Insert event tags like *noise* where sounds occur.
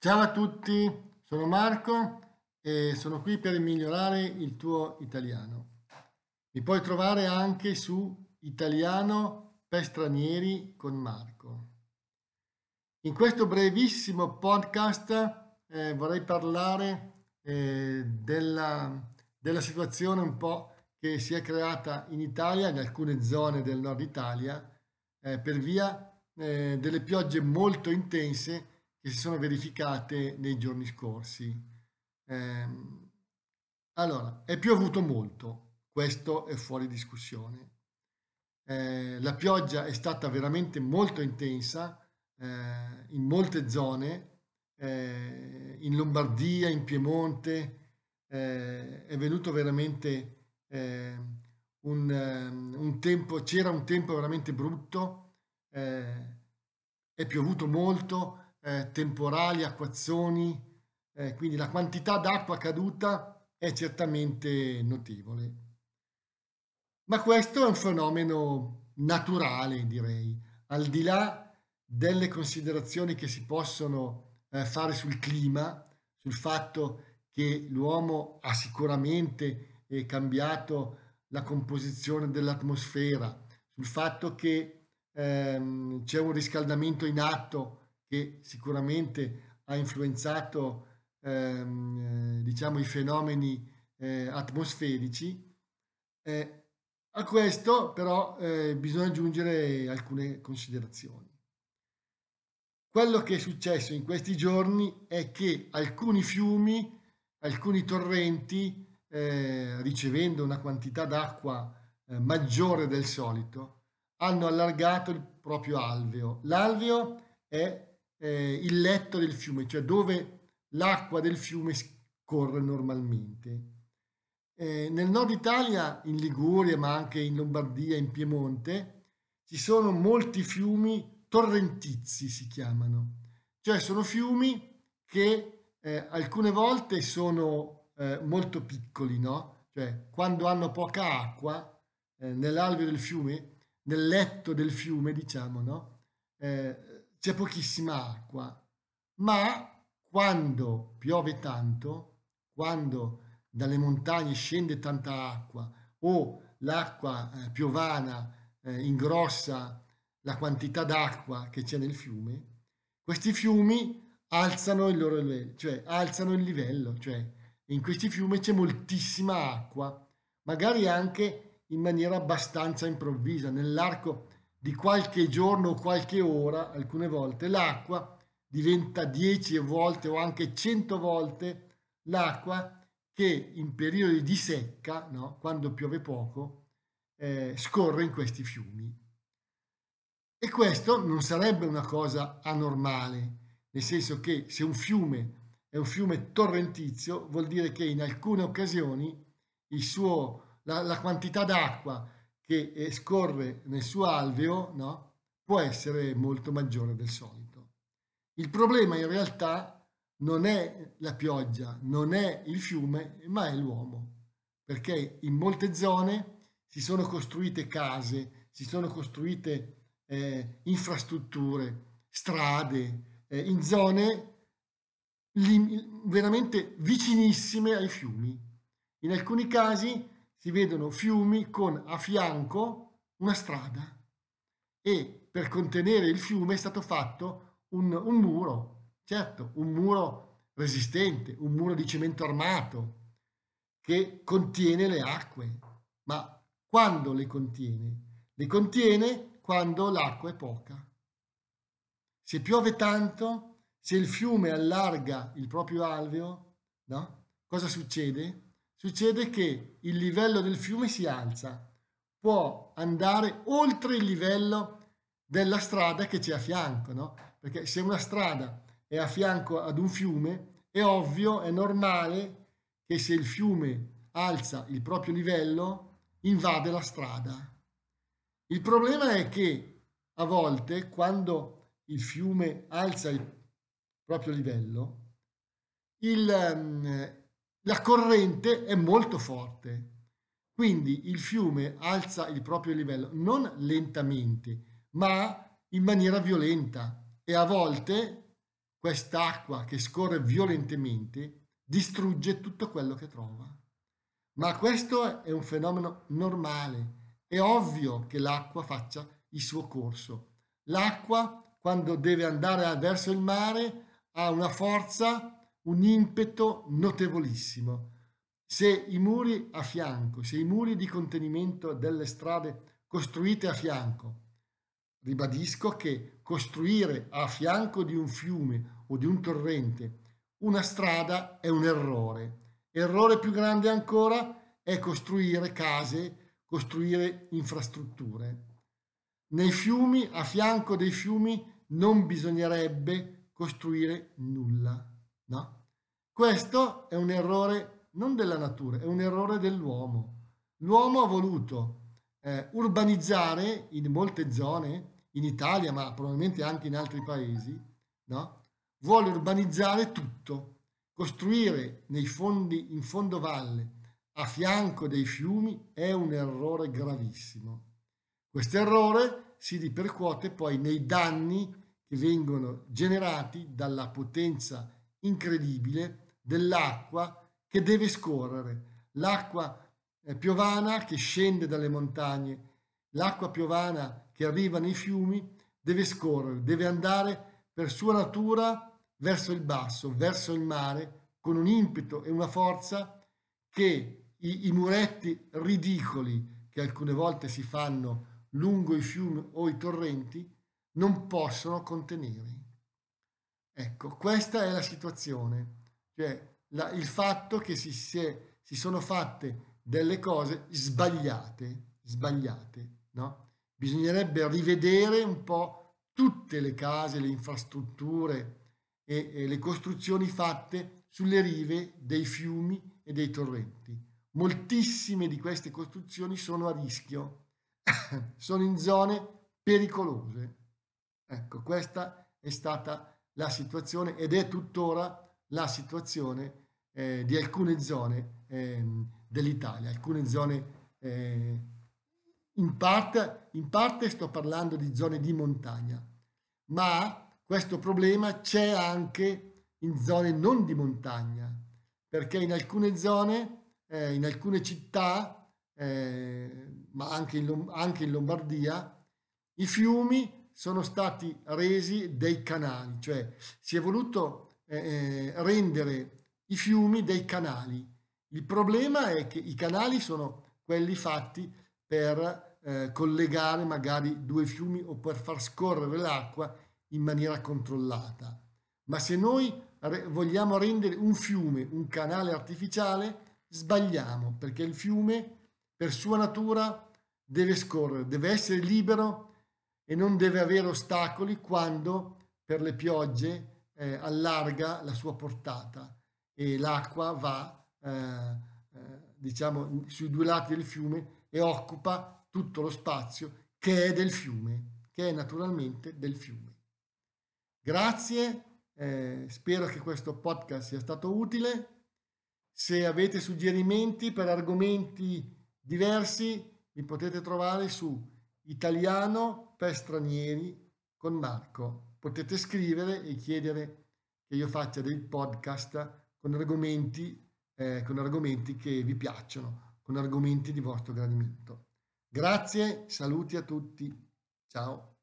Ciao a tutti, sono Marco e sono qui per migliorare il tuo italiano. Mi puoi trovare anche su Italiano per stranieri con Marco. In questo brevissimo podcast eh, vorrei parlare eh, della, della situazione un po' che si è creata in Italia, in alcune zone del nord Italia, eh, per via eh, delle piogge molto intense che si sono verificate nei giorni scorsi. Eh, allora, è piovuto molto, questo è fuori discussione. Eh, la pioggia è stata veramente molto intensa eh, in molte zone, eh, in Lombardia, in Piemonte, eh, è venuto veramente eh, un, un, tempo, c'era un tempo veramente brutto, è piovuto molto, eh, temporali, acquazzoni, eh, quindi la quantità d'acqua caduta è certamente notevole. Ma questo è un fenomeno naturale, direi, al di là delle considerazioni che si possono eh, fare sul clima, sul fatto che l'uomo ha sicuramente eh, cambiato la composizione dell'atmosfera, sul fatto che ehm, c'è un riscaldamento in atto che sicuramente ha influenzato ehm, eh, diciamo, i fenomeni eh, atmosferici. Eh, a questo però eh, bisogna aggiungere alcune considerazioni. Quello che è successo in questi giorni è che alcuni fiumi, alcuni torrenti, eh, ricevendo una quantità d'acqua eh, maggiore del solito, hanno allargato il proprio alveo. L'alveo è eh, il letto del fiume, cioè dove l'acqua del fiume scorre normalmente. Eh, nel nord Italia, in Liguria, ma anche in Lombardia, in Piemonte, ci sono molti fiumi torrentizi, si chiamano. Cioè sono fiumi che eh, alcune volte sono eh, molto piccoli, no? Cioè quando hanno poca acqua, eh, nell'alveo del fiume, nel letto del fiume, diciamo, no? Eh, c'è pochissima acqua, ma quando piove tanto, quando dalle montagne scende tanta acqua o l'acqua eh, piovana eh, ingrossa la quantità d'acqua che c'è nel fiume, questi fiumi alzano il loro livello, cioè alzano il livello, cioè in questi fiumi c'è moltissima acqua, magari anche in maniera abbastanza improvvisa, nell'arco di qualche giorno o qualche ora, alcune volte, l'acqua diventa 10 volte o anche 100 volte l'acqua che in periodi di secca, no? quando piove poco, eh, scorre in questi fiumi. E questo non sarebbe una cosa anormale, nel senso che se un fiume è un fiume torrentizio, vuol dire che in alcune occasioni suo, la, la quantità d'acqua che scorre nel suo alveo no? può essere molto maggiore del solito. Il problema in realtà non è la pioggia, non è il fiume, ma è l'uomo, perché in molte zone si sono costruite case, si sono costruite eh, infrastrutture, strade, eh, in zone veramente vicinissime ai fiumi. In alcuni casi si vedono fiumi con a fianco una strada e per contenere il fiume è stato fatto un, un muro, certo, un muro resistente, un muro di cemento armato che contiene le acque. Ma quando le contiene? Le contiene quando l'acqua è poca. Se piove tanto, se il fiume allarga il proprio alveo, no? cosa succede? Succede che il livello del fiume si alza, può andare oltre il livello della strada che c'è a fianco, no? Perché se una strada è a fianco ad un fiume, è ovvio, è normale che se il fiume alza il proprio livello, invade la strada. Il problema è che a volte, quando il fiume alza il proprio livello, il, ehm, la corrente è molto forte, quindi il fiume alza il proprio livello non lentamente, ma in maniera violenta e a volte quest'acqua che scorre violentemente distrugge tutto quello che trova. Ma questo è un fenomeno normale. È ovvio che l'acqua faccia il suo corso. L'acqua, quando deve andare verso il mare, ha una forza, un impeto notevolissimo. Se i muri a fianco, se i muri di contenimento delle strade costruite a fianco, ribadisco che costruire a fianco di un fiume o di un torrente una strada è un errore Errore più grande ancora è costruire case, costruire infrastrutture. Nei fiumi, a fianco dei fiumi, non bisognerebbe costruire nulla. No? Questo è un errore non della natura, è un errore dell'uomo. L'uomo ha voluto eh, urbanizzare in molte zone, in Italia, ma probabilmente anche in altri paesi, no? vuole urbanizzare tutto Costruire fondi, in fondovalle a fianco dei fiumi è un errore gravissimo. Questo errore si ripercuote poi nei danni che vengono generati dalla potenza incredibile dell'acqua che deve scorrere, l'acqua eh, piovana che scende dalle montagne, l'acqua piovana che arriva nei fiumi deve scorrere, deve andare per sua natura verso il basso, verso il mare, con un impeto e una forza che i, i muretti ridicoli che alcune volte si fanno lungo i fiumi o i torrenti non possono contenere. Ecco, questa è la situazione, cioè la, il fatto che si, si, è, si, sono fatte delle cose sbagliate, sbagliate, no? Bisognerebbe rivedere un po' tutte le case, le infrastrutture, e, e le costruzioni fatte sulle rive dei fiumi e dei torrenti. Moltissime di queste costruzioni sono a rischio, *coughs* sono in zone pericolose. Ecco, questa è stata la situazione ed è tuttora la situazione eh, di alcune zone eh, dell'Italia, alcune zone eh, in, parte, in parte sto parlando di zone di montagna, ma questo problema c'è anche in zone non di montagna, perché in alcune zone, eh, in alcune città, eh, ma anche in, anche in Lombardia, i fiumi sono stati resi dei canali, cioè si è voluto eh, eh rendere i fiumi dei canali. Il problema è che i canali sono quelli fatti per eh, collegare magari due fiumi o per far scorrere l'acqua in maniera controllata. Ma se noi vogliamo rendere un fiume un canale artificiale, sbagliamo, perché il fiume per sua natura deve scorrere, deve essere libero e non deve avere ostacoli quando per le piogge eh, allarga la sua portata e l'acqua va eh, eh, diciamo sui due lati del fiume e occupa tutto lo spazio che è del fiume, che è naturalmente del fiume. Grazie, eh, spero che questo podcast sia stato utile. Se avete suggerimenti per argomenti diversi, mi potete trovare su Italiano per stranieri con Marco. Potete scrivere e chiedere che io faccia dei podcast con argomenti, eh, con argomenti che vi piacciono, con argomenti di vostro gradimento. Grazie, saluti a tutti. Ciao.